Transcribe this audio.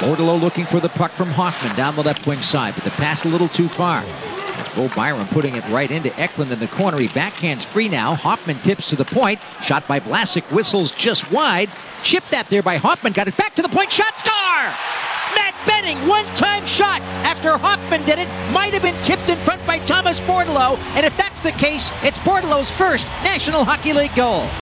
Bordeleau looking for the puck from Hoffman down the left wing side, but the pass a little too far. That's Bo Byram putting it right into Eklund in the corner. He backhands free now. Hoffman tips to the point. Shot by Vlasic, whistles just wide. Chipped that there by Hoffman. Got it back to the point. Shot star! Matt Benning, one-time shot after Hoffman did it. Might have been tipped in front by Thomas Bordeleau. And if that's the case, it's Bordeleau's first National Hockey League goal.